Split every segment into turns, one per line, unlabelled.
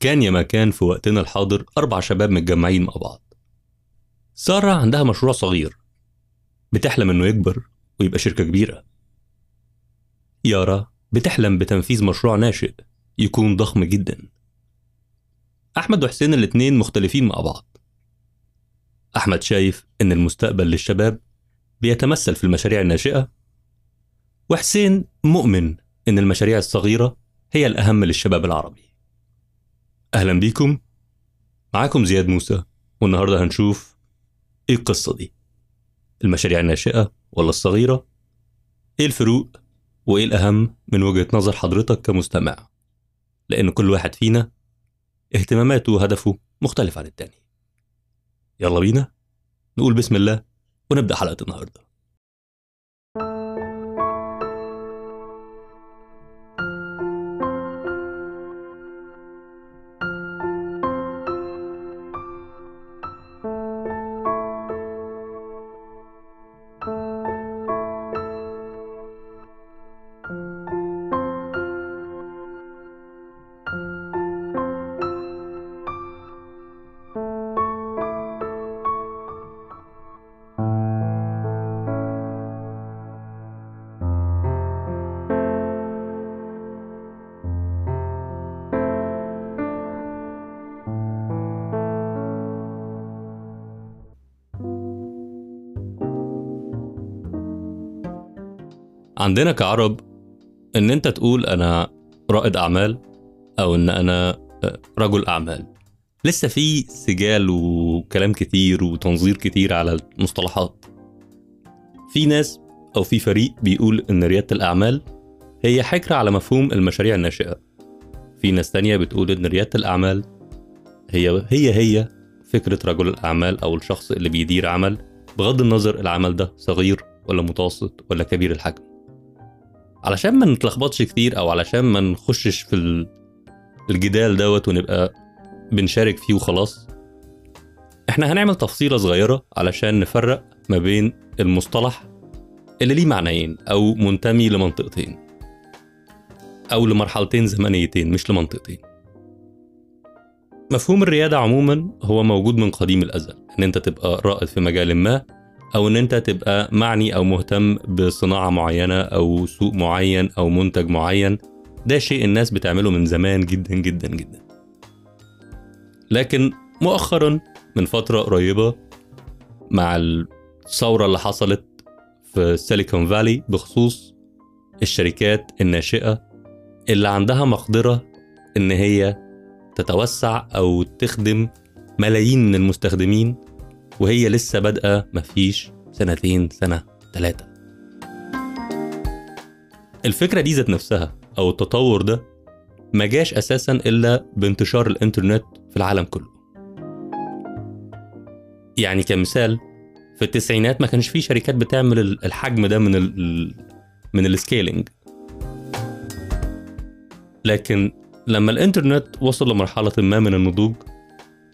كان يا ما كان في وقتنا الحاضر أربع شباب متجمعين مع بعض. سارة عندها مشروع صغير بتحلم إنه يكبر ويبقى شركة كبيرة. يارا بتحلم بتنفيذ مشروع ناشئ يكون ضخم جدا. أحمد وحسين الاتنين مختلفين مع بعض. أحمد شايف إن المستقبل للشباب بيتمثل في المشاريع الناشئة وحسين مؤمن إن المشاريع الصغيرة هي الأهم للشباب العربي. أهلا بيكم. معاكم زياد موسى والنهاردة هنشوف إيه القصة دي؟ المشاريع الناشئة ولا الصغيرة؟ إيه الفروق؟ وإيه الأهم من وجهة نظر حضرتك كمستمع؟ لأن كل واحد فينا اهتماماته وهدفه مختلف عن التاني. يلا بينا نقول بسم الله ونبدأ حلقة النهارده. عندنا كعرب إن أنت تقول أنا رائد أعمال أو إن أنا رجل أعمال. لسه في سجال وكلام كتير وتنظير كتير على المصطلحات. في ناس أو في فريق بيقول إن ريادة الأعمال هي حكر على مفهوم المشاريع الناشئة. في ناس تانية بتقول إن ريادة الأعمال هي هي هي فكرة رجل الأعمال أو الشخص اللي بيدير عمل بغض النظر العمل ده صغير ولا متوسط ولا كبير الحجم. علشان ما نتلخبطش كتير أو علشان ما نخشش في ال- الجدال دوت ونبقى بنشارك فيه وخلاص إحنا هنعمل تفصيلة صغيرة علشان نفرق ما بين المصطلح اللي ليه معنيين أو منتمي لمنطقتين أو لمرحلتين زمنيتين مش لمنطقتين. مفهوم الريادة عموما هو موجود من قديم الأزل إن أنت تبقى رائد في مجال ما أو إن أنت تبقى معني أو مهتم بصناعة معينة أو سوق معين أو منتج معين ده شيء الناس بتعمله من زمان جدا جدا جدا. لكن مؤخرا من فترة قريبة مع الثورة اللي حصلت في سيليكون فالي بخصوص الشركات الناشئة اللي عندها مقدرة إن هي تتوسع أو تخدم ملايين من المستخدمين وهي لسه بادئة مفيش سنتين سنة ثلاثة الفكرة دي ذات نفسها أو التطور ده ما جاش أساسا إلا بانتشار الإنترنت في العالم كله. يعني كمثال في التسعينات ما كانش في شركات بتعمل ال- الحجم ده من ال من السكيلينج. لكن لما الإنترنت وصل لمرحلة ما من النضوج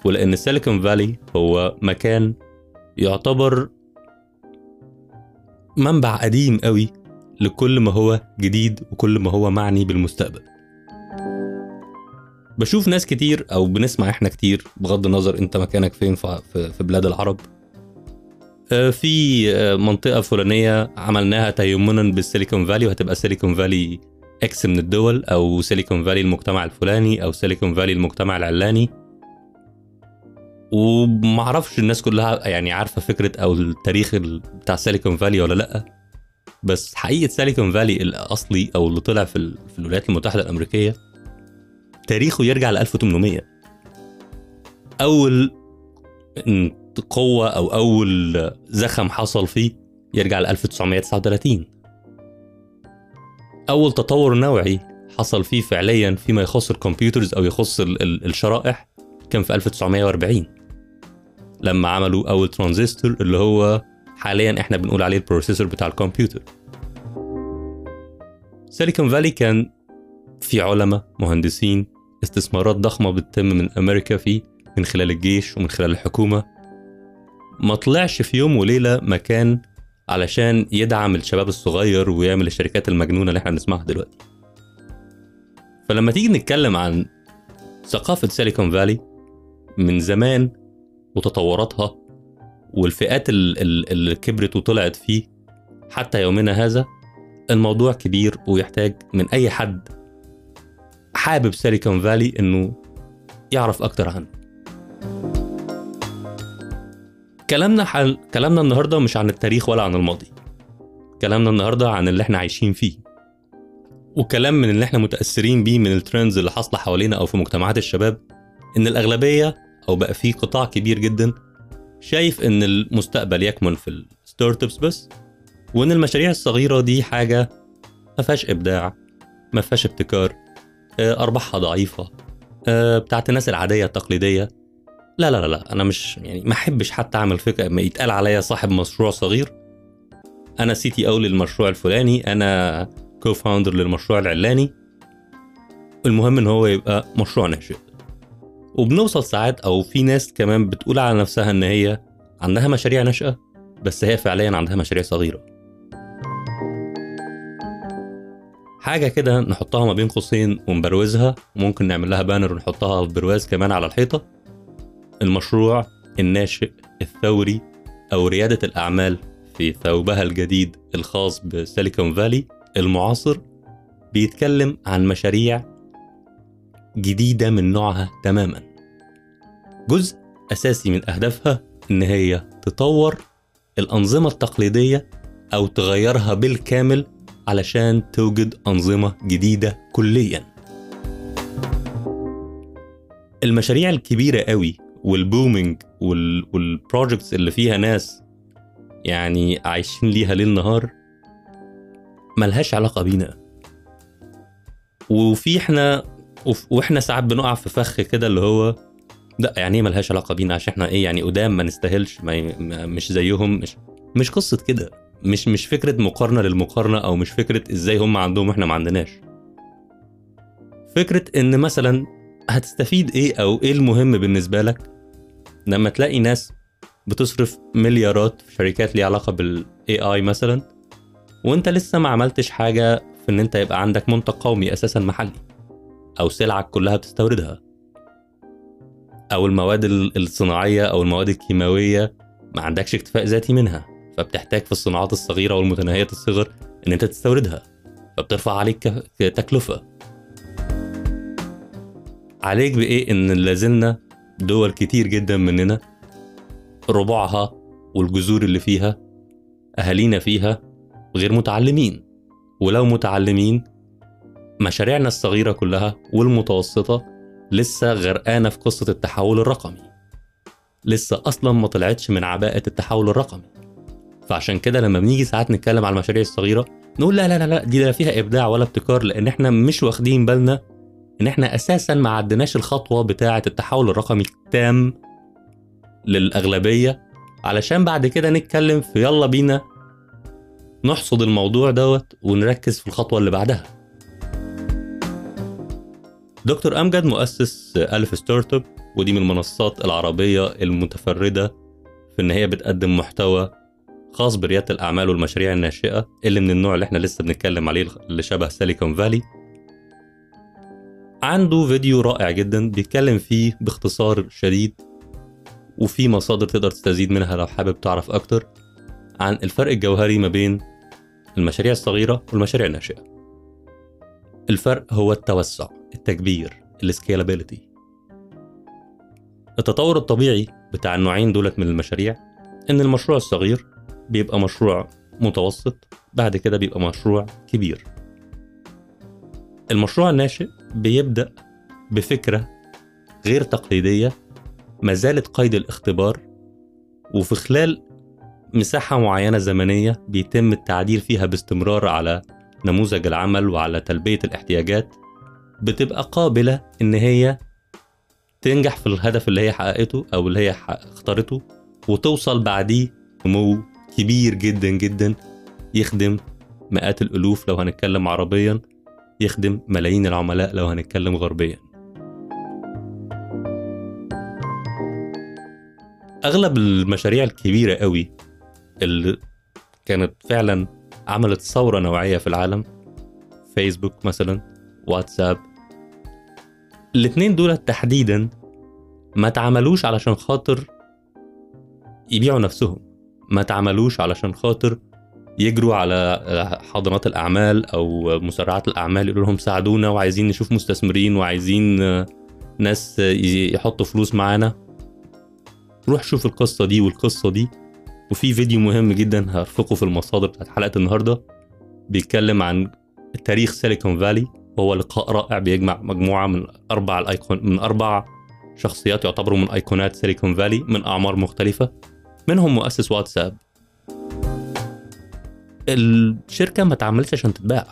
ولأن السيليكون فالي هو مكان يعتبر منبع قديم قوي لكل ما هو جديد وكل ما هو معني بالمستقبل. بشوف ناس كتير أو بنسمع إحنا كتير بغض النظر أنت مكانك فين في بلاد العرب آه، في آه، منطقة فلانية عملناها تيمنا بال Silicon Valley وهتبقى Silicon Valley X من الدول أو Silicon Valley المجتمع الفلاني أو Silicon Valley المجتمع العلاني. ومعرفش الناس كلها يعني عارفة فكرة أو التاريخ ال- بتاع Silicon Valley ولا لأ. بس حقيقة Silicon Valley الأصلي أو اللي طلع في, في الولايات المتحدة الأمريكية تاريخه يرجع ل 1800 أول قوة أو أول زخم حصل فيه يرجع ل 1939 أول تطور نوعي حصل فيه فعليا فيما يخص ال computers أو يخص ال- ال- الشرائح كان في 1940 لما عملوا أول ترانزستور اللي هو حاليا إحنا بنقول عليه ال processor بتاع الكمبيوتر. Silicon Valley كان في علماء مهندسين استثمارات ضخمة بتتم من أمريكا فيه من خلال الجيش ومن خلال الحكومة. ما طلعش في يوم وليلة مكان علشان يدعم الشباب الصغير ويعمل الشركات المجنونة اللي إحنا بنسمعها دلوقتي. فلما تيجي نتكلم عن ثقافة سيليكون فالي من زمان وتطوراتها والفئات ال- ال- اللي كبرت وطلعت فيه حتى يومنا هذا الموضوع كبير ويحتاج من أي حد حابب سيليكون فالي إنه يعرف أكتر عنه. كلامنا حل... كلامنا النهارده مش عن التاريخ ولا عن الماضي. كلامنا النهارده عن اللي إحنا عايشين فيه. وكلام من اللي إحنا متأثرين بيه من الترندز اللي حاصلة حوالينا أو في مجتمعات الشباب إن الأغلبية أو بقى في قطاع كبير جدا شايف إن المستقبل يكمن في ال startups بس وإن المشاريع الصغيرة دي حاجة ما فيهاش إبداع ما فيهاش ابتكار آه، أرباحها ضعيفة آه، بتاعت الناس العادية التقليدية. لا لا لا أنا مش يعني ما أحبش حتى أعمل فكره ما يتقال عليا صاحب مشروع صغير. أنا CTO للمشروع الفلاني أنا co-founder للمشروع العلاني. المهم إن هو يبقى مشروع ناشئ. وبنوصل ساعات أو في ناس كمان بتقول على نفسها إن هي عندها مشاريع ناشئة بس هي فعليا عندها مشاريع صغيرة. حاجة كده نحطها ما بين قوسين ونبروزها وممكن نعمل لها بانر ونحطها في برواز كمان على الحيطة. المشروع الناشئ الثوري أو ريادة الأعمال في ثوبها الجديد الخاص بسيليكون فالي المعاصر بيتكلم عن مشاريع جديدة من نوعها تماما. جزء أساسي من أهدافها إن هي تطور الأنظمة التقليدية أو تغيرها بالكامل علشان توجد أنظمة جديدة كليا. المشاريع الكبيرة قوي وال booming وال... وال projects اللي فيها ناس يعني عايشين ليها ليل نهار ملهاش علاقة بينا. وفي إحنا وإحنا ساعات بنقع في فخ كده اللي هو لا يعني إيه ملهاش علاقة بينا؟ عشان إحنا إيه يعني قدام ما نستاهلش ما مش زيهم مش مش قصة كده. مش مش فكرة مقارنة للمقارنة أو مش فكرة إزاي هم عندهم وإحنا ما عندناش. فكرة إن مثلا هتستفيد إيه أو إيه المهم بالنسبة لك؟ لما تلاقي ناس بتصرف مليارات في شركات ليها علاقة بالاي اي مثلا وأنت لسه ما عملتش حاجة في إن أنت يبقى عندك منتج قومي أساسا محلي. أو سلعك كلها بتستوردها. أو المواد ال- الصناعية أو المواد الكيماوية ما عندكش اكتفاء ذاتي منها فبتحتاج في الصناعات الصغيرة والمتناهيه الصغر إن أنت تستوردها فبترفع عليك تكلفه عليك بإيه؟ إن لازلنا دول كتير جدا مننا ربعها والجذور اللي فيها أهالينا فيها غير متعلمين. ولو متعلمين مشاريعنا الصغيرة كلها والمتوسطة لسه غرقانة في قصة التحول الرقمي. لسه أصلا ما طلعتش من عباءة التحول الرقمي. فعشان كده لما بنيجي ساعات نتكلم على المشاريع الصغيرة نقول لا لا لا دي لا فيها إبداع ولا ابتكار لأن إحنا مش واخدين بالنا إن إحنا أساسا ما عدناش الخطوة بتاعة التحول الرقمي التام للأغلبية. علشان بعد كده نتكلم في يلا بينا نحصد الموضوع دوت ونركز في الخطوة اللي بعدها. دكتور أمجد مؤسس ألف startup ودي من المنصات العربية المتفردة في إن هي بتقدم محتوى خاص بريادة الأعمال والمشاريع الناشئة اللي من النوع اللي إحنا لسه بنتكلم عليه اللي شبه Silicon Valley عنده فيديو رائع جدا بيتكلم فيه باختصار شديد وفي مصادر تقدر تستزيد منها لو حابب تعرف أكتر عن الفرق الجوهري ما بين المشاريع الصغيرة والمشاريع الناشئة. الفرق هو التوسع. التكبير السكيلابيلتي التطور الطبيعي بتاع النوعين دولت من المشاريع إن المشروع الصغير بيبقى مشروع متوسط بعد كده بيبقى مشروع كبير. المشروع الناشئ بيبدأ بفكرة غير تقليدية ما زالت قيد الاختبار وفي خلال مساحة معينة زمنية بيتم التعديل فيها باستمرار على نموذج العمل وعلى تلبية الاحتياجات بتبقى قابلة إن هي تنجح في الهدف اللي هي حققته أو اللي هي اختارته وتوصل بعديه نمو كبير جدا جدا يخدم مئات الألوف لو هنتكلم عربيا يخدم ملايين العملاء لو هنتكلم غربيا. أغلب المشاريع الكبيرة قوي اللي كانت فعلا عملت ثورة نوعية في العالم فيسبوك مثلا واتساب الاتنين دول تحديدا ما اتعملوش علشان خاطر يبيعوا نفسهم. ما اتعملوش علشان خاطر يجروا على حاضنات الأعمال أو مسرعات الأعمال يقولوا لهم ساعدونا وعايزين نشوف مستثمرين وعايزين ناس يحطوا فلوس معانا. روح شوف القصة دي والقصة دي. وفي فيديو مهم جدا هرفقه في المصادر بتاعت حلقة النهاردة بيتكلم عن تاريخ سيليكون فالي وهو لقاء رائع بيجمع مجموعة من أربع الأيكون من أربع شخصيات يعتبروا من أيقونات سيليكون فالي من أعمار مختلفة منهم مؤسس واتساب. الشركة ما اتعملتش عشان تتباع.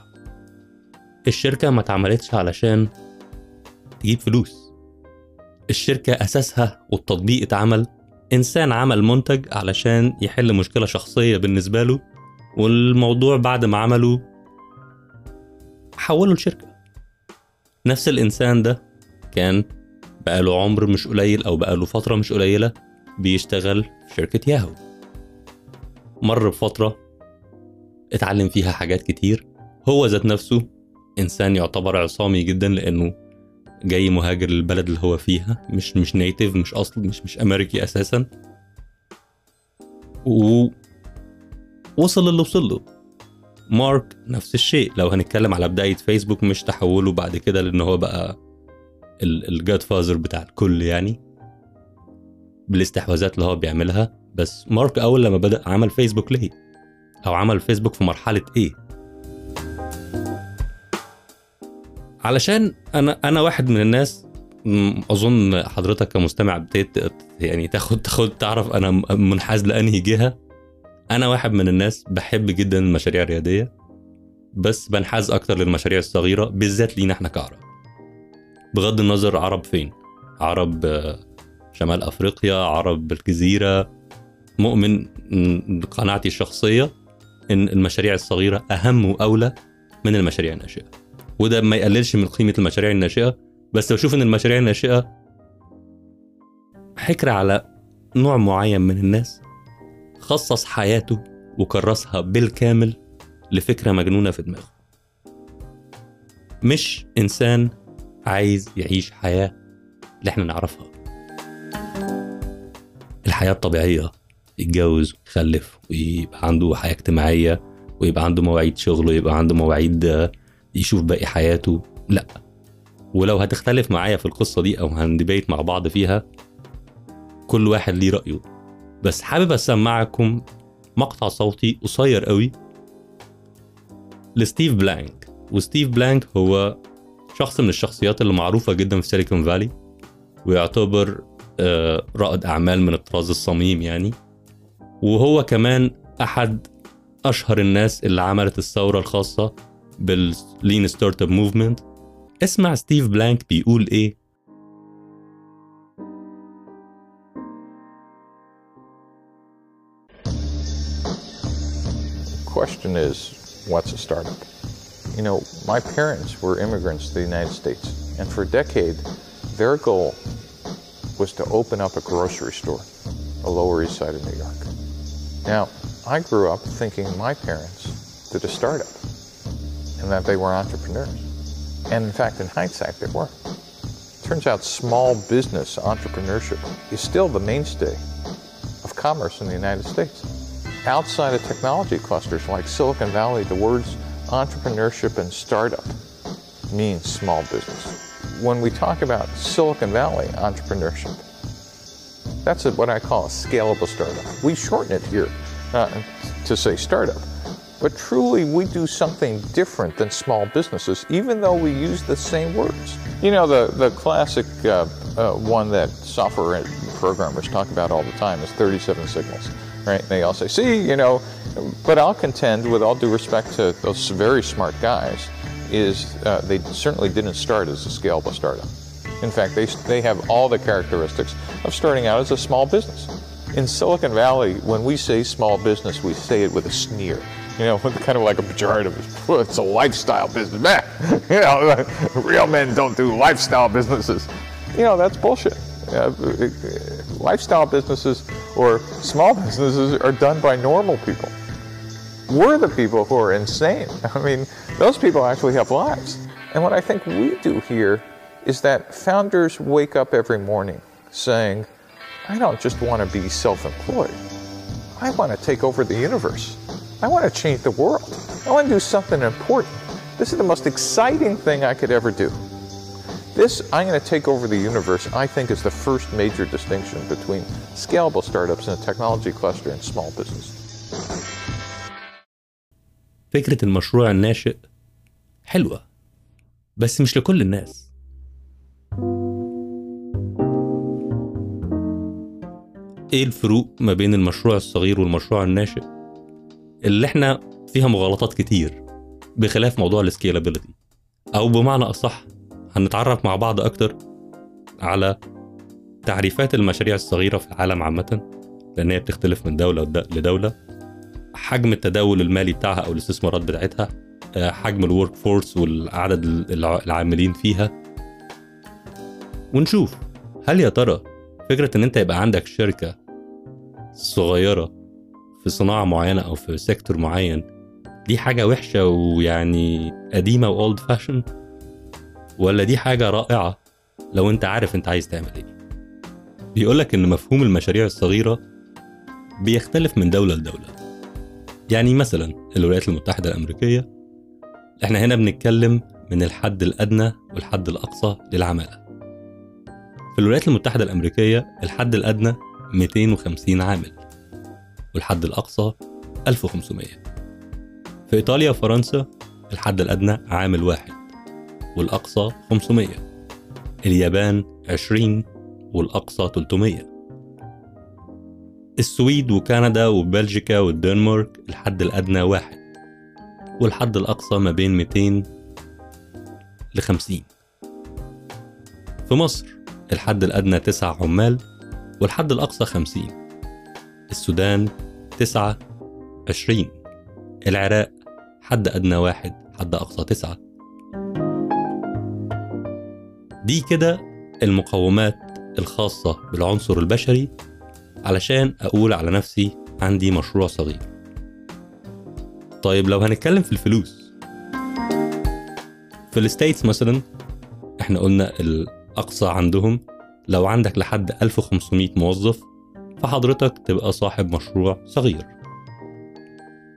الشركة ما اتعملتش علشان تجيب فلوس. الشركة أساسها والتطبيق اتعمل إنسان عمل منتج علشان يحل مشكلة شخصية بالنسبة له والموضوع بعد ما عمله حوله لشركة نفس الإنسان ده كان بقاله عمر مش قليل أو بقاله فترة مش قليلة بيشتغل في شركة ياهو. مر بفترة اتعلم فيها حاجات كتير. هو ذات نفسه إنسان يعتبر عصامي جدا لأنه جاي مهاجر للبلد اللي هو فيها. مش مش نيتيف مش أصل مش مش أمريكي أساسا. و وصل اللي وصل له. مارك نفس الشيء. لو هنتكلم على بداية فيسبوك مش تحوله بعد كده لأن هو بقى الجاد فازر بتاع الكل يعني. بالاستحواذات اللي هو بيعملها. بس مارك أول لما بدأ عمل فيسبوك ليه؟ أو عمل فيسبوك في مرحلة إيه؟ علشان أنا أنا واحد من الناس أظن حضرتك كمستمع ابتديت يعني تاخد تاخد تعرف أنا منحاز لأنهي جهة. أنا واحد من الناس بحب جدا المشاريع الريادية بس بنحاز أكتر للمشاريع الصغيرة بالذات لينا إحنا كعرب. بغض النظر عرب فين؟ عرب شمال أفريقيا عرب الجزيرة. مؤمن قناعتي الشخصية إن المشاريع الصغيرة أهم وأولى من المشاريع الناشئة. وده ما يقللش من قيمة المشاريع الناشئة بس بشوف إن المشاريع الناشئة حكر على نوع معين من الناس خصص حياته وكرسها بالكامل لفكرة مجنونة في دماغه. مش إنسان عايز يعيش حياة اللي إحنا نعرفها. الحياة الطبيعية يتجوز ويخلف ويبقى عنده حياة اجتماعية ويبقى عنده مواعيد شغل ويبقى عنده مواعيد يشوف باقي حياته. لأ. ولو هتختلف معايا في القصة دي أو هن debate مع بعض فيها كل واحد ليه رأيه. بس حابب أسمعكم مقطع صوتي قصير قوي لستيف بلانك. وستيف بلانك هو شخص من الشخصيات اللي معروفة جدا في Silicon Valley ويعتبر رائد أعمال من الطراز الصميم يعني. وهو كمان أحد أشهر الناس اللي عملت الثورة الخاصة باللين ستارت اب موفمنت. اسمع ستيف بلانك بيقول إيه؟
Question is, what's a startup? You know, my parents were immigrants to the United States, and for a decade, their goal was to open up a grocery store, a Lower East Side of New York. Now, I grew up thinking my parents did a startup and that they were entrepreneurs. And in fact, in hindsight, they were. Turns out small business entrepreneurship is still the mainstay of commerce in the United States. Outside of technology clusters like Silicon Valley, the words entrepreneurship and startup mean small business. When we talk about Silicon Valley entrepreneurship, that's what I call a scalable startup. We shorten it here uh, to say startup. But truly, we do something different than small businesses, even though we use the same words. You know, the, the classic uh, uh, one that software programmers talk about all the time is 37 signals, right? They all say, see, you know, but I'll contend, with all due respect to those very smart guys, is uh, they certainly didn't start as a scalable startup. In fact, they, they have all the characteristics of starting out as a small business. In Silicon Valley, when we say small business, we say it with a sneer. You know, kind of like a pejorative. It's a lifestyle business. Man, you know, real men don't do lifestyle businesses. You know, that's bullshit. Uh, lifestyle businesses or small businesses are done by normal people. We're the people who are insane. I mean, those people actually have lives. And what I think we do here is that founders wake up every morning saying, I don't just want to be self employed. I want to take over the universe. I want to change the world. I want to do something important. This is the most exciting thing I could ever do. This, I'm going to take over the universe, I think is the first major distinction between scalable startups in a technology cluster and small business.
فكرة المشروع الناشئ حلوة بس مش لكل الناس. إيه الفروق ما بين المشروع الصغير والمشروع الناشئ؟ اللي إحنا فيها مغالطات كتير بخلاف موضوع السكيلابيلتي أو بمعنى أصح هنتعرف مع بعض أكتر على تعريفات المشاريع الصغيرة في العالم عامة لأن هي بتختلف من دولة لدولة. حجم التداول المالي بتاعها أو الاستثمارات بتاعتها آه، حجم ال workforce والعدد الع- العاملين فيها. ونشوف. هل يا ترى فكرة إن أنت يبقى عندك شركة صغيرة في صناعة معينة أو في sector معين دي حاجة وحشة ويعني قديمة و old fashion ولا دي حاجة رائعة؟ لو أنت عارف أنت عايز تعمل إيه. بيقولك إن مفهوم المشاريع الصغيرة بيختلف من دولة لدولة. يعني مثلا الولايات المتحدة الأمريكية إحنا هنا بنتكلم من الحد الأدنى والحد الأقصى للعمالة. في الولايات المتحدة الأمريكية الحد الأدنى 250 عامل والحد الأقصى 1500 في إيطاليا وفرنسا الحد الأدنى عامل واحد. والأقصى 500 اليابان 20 والأقصى 300 السويد وكندا وبلجيكا والدنمارك الحد الأدنى واحد. والحد الأقصى ما بين 200 ل 50 في مصر الحد الأدنى تسعة عمال والحد الأقصى 50 السودان تسعة 20 العراق حد أدنى واحد حد أقصى تسعة. دي كده المقومات الخاصة بالعنصر البشري علشان أقول على نفسي عندي مشروع صغير. طيب لو هنتكلم في الفلوس في الستيتس مثلا إحنا قلنا الأقصى عندهم لو عندك لحد 1500 موظف فحضرتك تبقى صاحب مشروع صغير.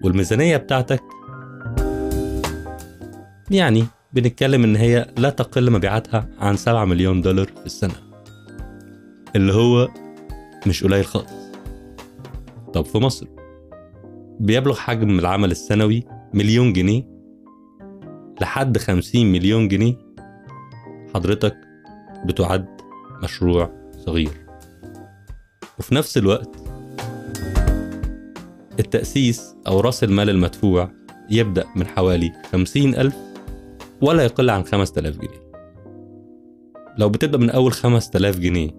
والميزانية بتاعتك يعني بنتكلم إن هي لا تقل مبيعاتها عن 7 مليون دولار في السنة اللي هو مش قليل خالص. طب في مصر بيبلغ حجم العمل السنوي مليون جنيه لحد 50 مليون جنيه. حضرتك بتعد مشروع صغير. وفي نفس الوقت التأسيس أو رأس المال المدفوع يبدأ من حوالي 50 ألف ولا يقل عن 5000 جنيه. لو بتبدأ من أول 5000 جنيه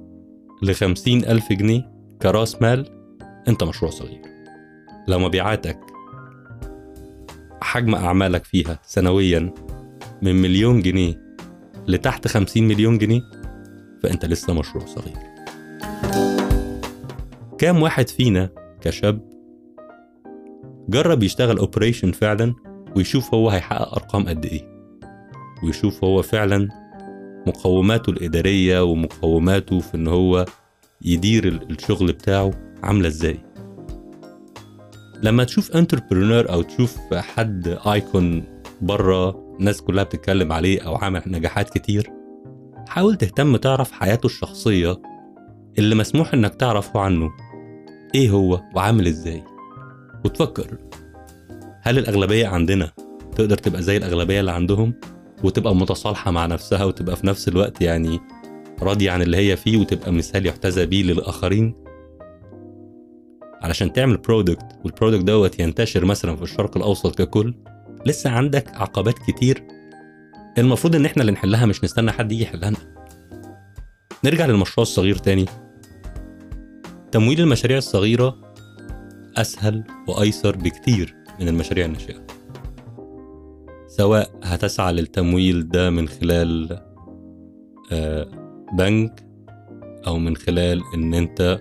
ل 50 ألف جنيه كرأس مال أنت مشروع صغير. لو مبيعاتك حجم أعمالك فيها سنويا من مليون جنيه لتحت 50 مليون جنيه فأنت لسه مشروع صغير. كام واحد فينا كشاب جرب يشتغل اوبريشن فعلا ويشوف هو هيحقق أرقام قد إيه؟ ويشوف هو فعلا مقوماته الإدارية ومقوماته في إن هو يدير ال- الشغل بتاعه عاملة إزاي. لما تشوف انتربرونور أو تشوف حد ايكون بره الناس كلها بتتكلم عليه أو عامل نجاحات كتير حاول تهتم تعرف حياته الشخصية اللي مسموح إنك تعرفه عنه إيه هو وعامل إزاي. وتفكر هل الأغلبية عندنا تقدر تبقى زي الأغلبية اللي عندهم؟ وتبقى متصالحة مع نفسها وتبقى في نفس الوقت يعني راضية عن اللي هي فيه وتبقى مثال يحتذى بيه للآخرين. علشان تعمل product وال product دوت ينتشر مثلا في الشرق الأوسط ككل لسه عندك عقبات كتير. المفروض إن إحنا اللي نحلها مش نستنى حد يجي يحلها. لنا نرجع للمشروع الصغير تاني. تمويل المشاريع الصغيرة أسهل وأيسر بكتير من المشاريع الناشئة. سواء هتسعى للتمويل ده من خلال آه، بنك أو من خلال إن أنت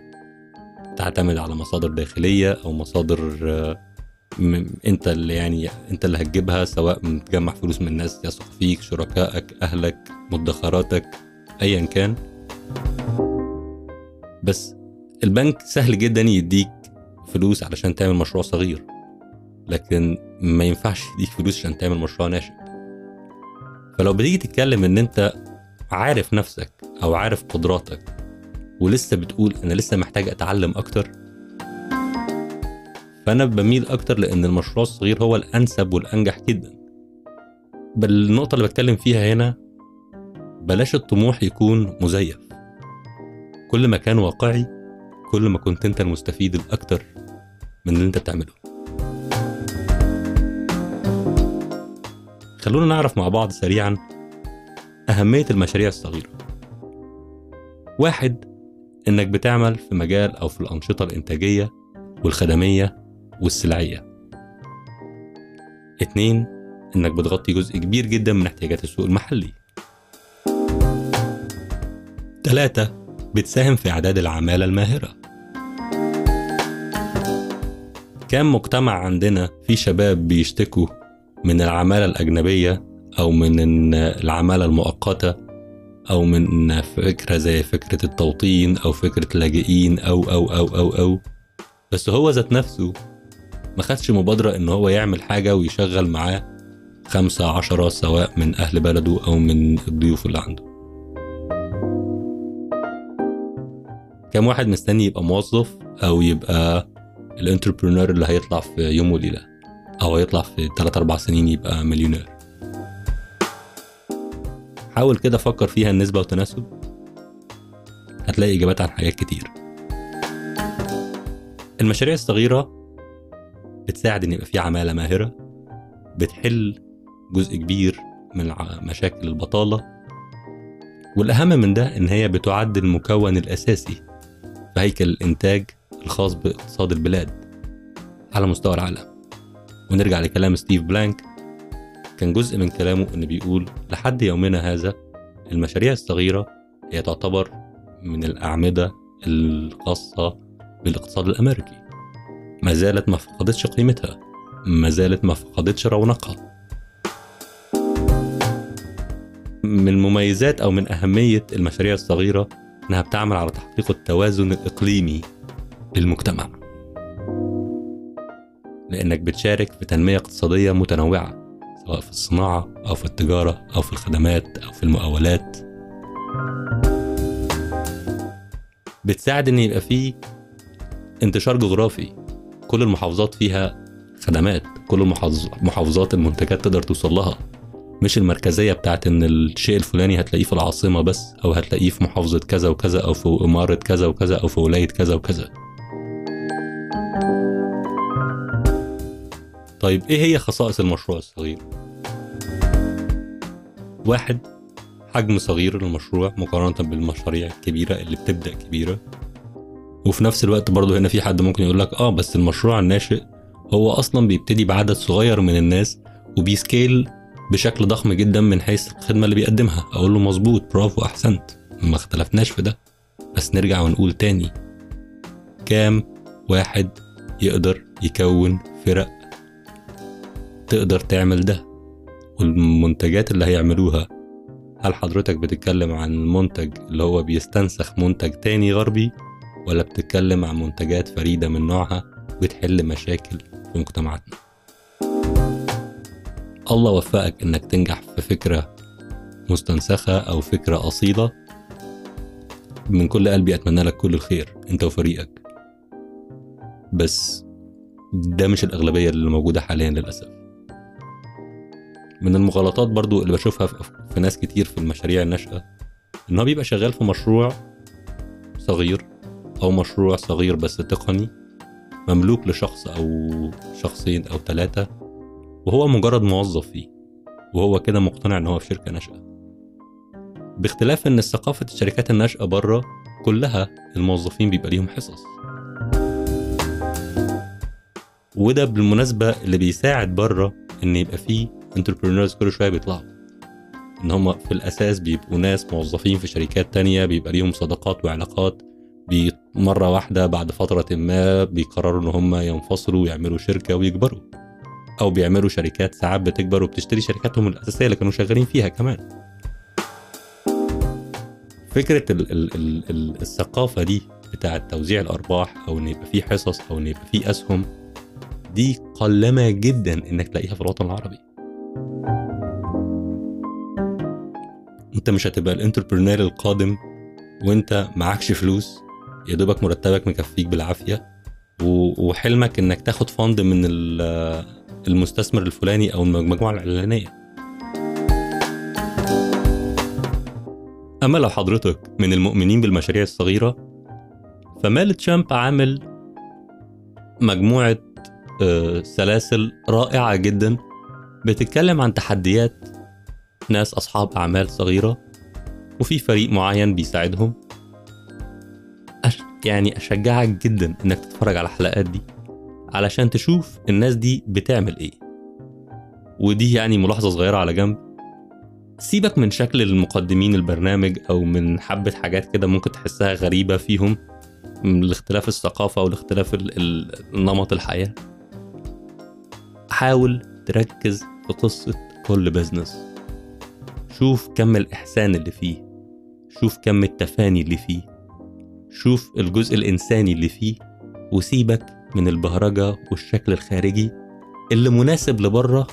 تعتمد على مصادر داخلية أو مصادر آه، أنت اللي يعني أنت اللي هتجيبها سواء تجمع فلوس من ناس يثق فيك شركائك أهلك مدخراتك ايا كان. بس البنك سهل جدا يديك فلوس علشان تعمل مشروع صغير. لكن ما ينفعش يديك فلوس عشان تعمل مشروع ناشئ. فلو بتيجي تتكلم إن أنت عارف نفسك أو عارف قدراتك ولسه بتقول أنا لسه محتاج أتعلم أكتر فأنا بميل أكتر لأن المشروع الصغير هو الأنسب والأنجح جدا. بل النقطة اللي بتكلم فيها هنا بلاش الطموح يكون مزيف. كل ما كان واقعي كل ما كنت أنت المستفيد الأكتر من اللي أنت بتعمله. خلونا نعرف مع بعض سريعا أهمية المشاريع الصغيرة. واحد إنك بتعمل في مجال أو في الأنشطة الإنتاجية والخدمية والسلعية. اتنين إنك بتغطي جزء كبير جدا من احتياجات السوق المحلي. تلاتة بتساهم في إعداد العمالة الماهرة. كام مجتمع عندنا في شباب بيشتكوا من العمالة الأجنبية أو من العمالة المؤقتة أو من فكرة زي فكرة التوطين أو فكرة اللاجئين أو أو أو أو أو. بس هو ذات نفسه ما خدش مبادرة إن هو يعمل حاجة ويشغل معاه خمسة عشرة سواء من أهل بلده أو من الضيوف اللي عنده. كم واحد مستني يبقى موظف أو يبقى الانتربرونور اللي هيطلع في يوم وليلة أو هيطلع في 3 4 سنين يبقى مليونير. حاول كده فكر فيها النسبة والتناسب. هتلاقي إجابات عن حاجات كتير. المشاريع الصغيرة بتساعد إن يبقى في عمالة ماهرة. بتحل جزء كبير من مشاكل البطالة. والأهم من ده إن هي بتعد المكون الأساسي في هيكل الإنتاج الخاص باقتصاد البلاد على مستوى العالم. ونرجع لكلام ستيف بلانك. كان جزء من كلامه إن بيقول لحد يومنا هذا المشاريع الصغيرة هي تعتبر من الأعمدة الخاصة بالاقتصاد الأمريكي. ما زالت ما فقدتش قيمتها. ما زالت ما فقدتش رونقها. من مميزات أو من أهمية المشاريع الصغيرة إنها بتعمل على تحقيق التوازن الإقليمي للمجتمع. لأنك بتشارك في تنمية اقتصادية متنوعة سواء في الصناعة أو في التجارة أو في الخدمات أو في المقاولات. بتساعد إن يبقى فيه انتشار جغرافي كل المحافظات فيها خدمات كل المحافظ- المحافظات المنتجات تقدر توصل لها. مش المركزية بتاعت إن الشيء الفلاني هتلاقيه في العاصمة بس أو هتلاقيه في محافظة كذا وكذا أو في إمارة كذا وكذا أو في ولاية كذا وكذا. طيب إيه هي خصائص المشروع الصغير؟ واحد حجم صغير للمشروع مقارنة بالمشاريع الكبيرة اللي بتبدأ كبيرة. وفي نفس الوقت برضه هنا في حد ممكن يقول لك آه بس المشروع الناشئ هو أصلا بيبتدي بعدد صغير من الناس وبيسكيل بشكل ضخم جدا من حيث الخدمة اللي بيقدمها. أقول له مظبوط برافو أحسنت. ما اختلفناش في ده. بس نرجع ونقول تاني. كام واحد يقدر يكون فرق تقدر تعمل ده والمنتجات اللي هيعملوها. هل حضرتك بتتكلم عن المنتج اللي هو بيستنسخ منتج تاني غربي ولا بتتكلم عن منتجات فريدة من نوعها بتحل مشاكل في مجتمعاتنا؟ الله وفقك إنك تنجح في فكرة مستنسخة أو فكرة أصيلة. من كل قلبي أتمنى لك كل الخير أنت وفريقك. بس ده مش الأغلبية اللي موجودة حاليا للأسف. من المغالطات برضو اللي بشوفها في ناس كتير في المشاريع الناشئة إن هو بيبقى شغال في مشروع صغير أو مشروع صغير بس تقني مملوك لشخص أو شخصين أو ثلاثة وهو مجرد موظف فيه وهو كده مقتنع إن هو في شركة ناشئة. باختلاف إن ثقافة الشركات الناشئة بره كلها الموظفين بيبقى ليهم حصص. وده بالمناسبة اللي بيساعد بره إن يبقى فيه انتربرينورز كل شوية بيطلعوا. إن هم في الأساس بيبقوا ناس موظفين في شركات تانية بيبقى ليهم صداقات وعلاقات. مرة واحدة بعد فترة ما بيقرروا إن هم ينفصلوا ويعملوا شركة ويكبروا. أو بيعملوا شركات ساعات بتكبر وبتشتري شركاتهم الأساسية اللي كانوا شغالين فيها كمان. فكرة ال ال ال ال الثقافة دي بتاعة توزيع الأرباح أو إن يبقى في حصص أو إن يبقى في أسهم دي قلمة جدا إنك تلاقيها في الوطن العربي. انت مش هتبقى الانتربرنور القادم وانت معكش فلوس يا دوبك مرتبك مكفيك بالعافية وحلمك انك تاخد فند من ال- المستثمر الفلاني أو المجموعة الإعلانية. أما لو حضرتك من المؤمنين بالمشاريع الصغيرة فمال تشامب عامل مجموعة آه، سلاسل رائعة جدا بتتكلم عن تحديات ناس أصحاب أعمال صغيرة وفي فريق معين بيساعدهم. أش... يعني أشجعك جدا إنك تتفرج على الحلقات دي علشان تشوف الناس دي بتعمل إيه. ودي يعني ملاحظة صغيرة على جنب. سيبك من شكل المقدمين البرنامج أو من حبة حاجات كده ممكن تحسها غريبة فيهم من الاختلاف الثقافة والاختلاف ال... ال... نمط الحياة. حاول تركز في قصة كل بزنس شوف كم الإحسان اللي فيه. شوف كم التفاني اللي فيه. شوف الجزء الإنساني اللي فيه وسيبك من البهرجة والشكل الخارجي اللي مناسب لبره.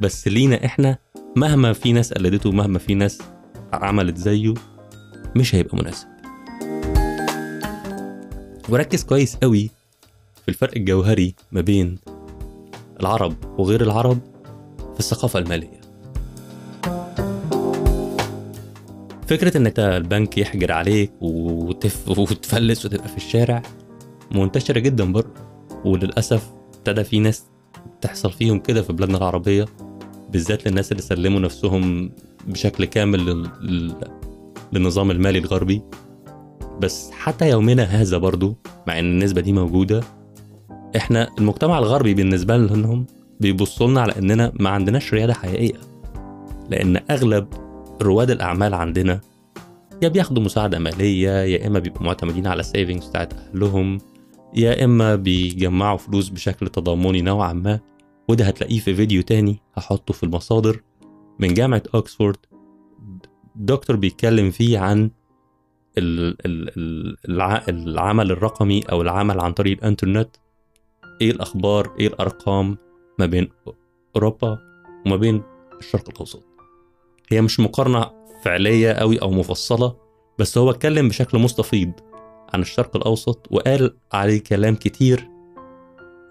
بس لينا إحنا مهما في ناس قلدته مهما في ناس عملت زيه مش هيبقى مناسب. وركز كويس قوي في الفرق الجوهري ما بين العرب وغير العرب. في الثقافة المالية. فكرة إنك البنك يحجر عليك وتف وتفلس وتبقى في الشارع منتشرة جدا بره وللأسف ابتدى في ناس تحصل فيهم كده في بلادنا العربية بالذات للناس اللي سلموا نفسهم بشكل كامل لل... لل... للنظام المالي الغربي. بس حتى يومنا هذا برضو مع إن النسبة دي موجودة إحنا المجتمع الغربي بالنسبة لهم بيبصوا لنا على إننا ما عندناش ريادة حقيقية. لأن أغلب رواد الأعمال عندنا يا بياخدوا مساعدة مالية يا إما بيبقوا معتمدين على السيفنجز بتاعت أهلهم يا إما بيجمعوا فلوس بشكل تضامني نوعا ما. وده هتلاقيه في فيديو تاني هحطه في المصادر من جامعة اوكسفورد دكتور بيتكلم فيه عن ال- ال- ال- الع- العمل الرقمي أو العمل عن طريق الإنترنت. إيه الأخبار؟ إيه الأرقام؟ ما بين أوروبا وما بين الشرق الأوسط. هي مش مقارنة فعلية أوي أو مفصلة بس هو اتكلم بشكل مستفيض عن الشرق الأوسط وقال عليه كلام كتير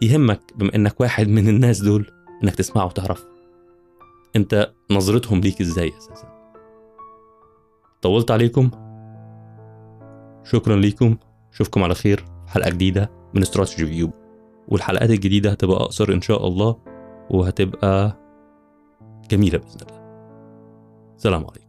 يهمك بما إنك واحد من الناس دول إنك تسمعه وتعرف أنت نظرتهم ليك إزاي أساسا؟ طولت عليكم. شكرا ليكم. أشوفكم على خير في حلقة جديدة من استراتيجي فيو والحلقات الجديدة هتبقى أقصر إن شاء الله وهتبقى جميلة بإذن الله. السلام عليكم.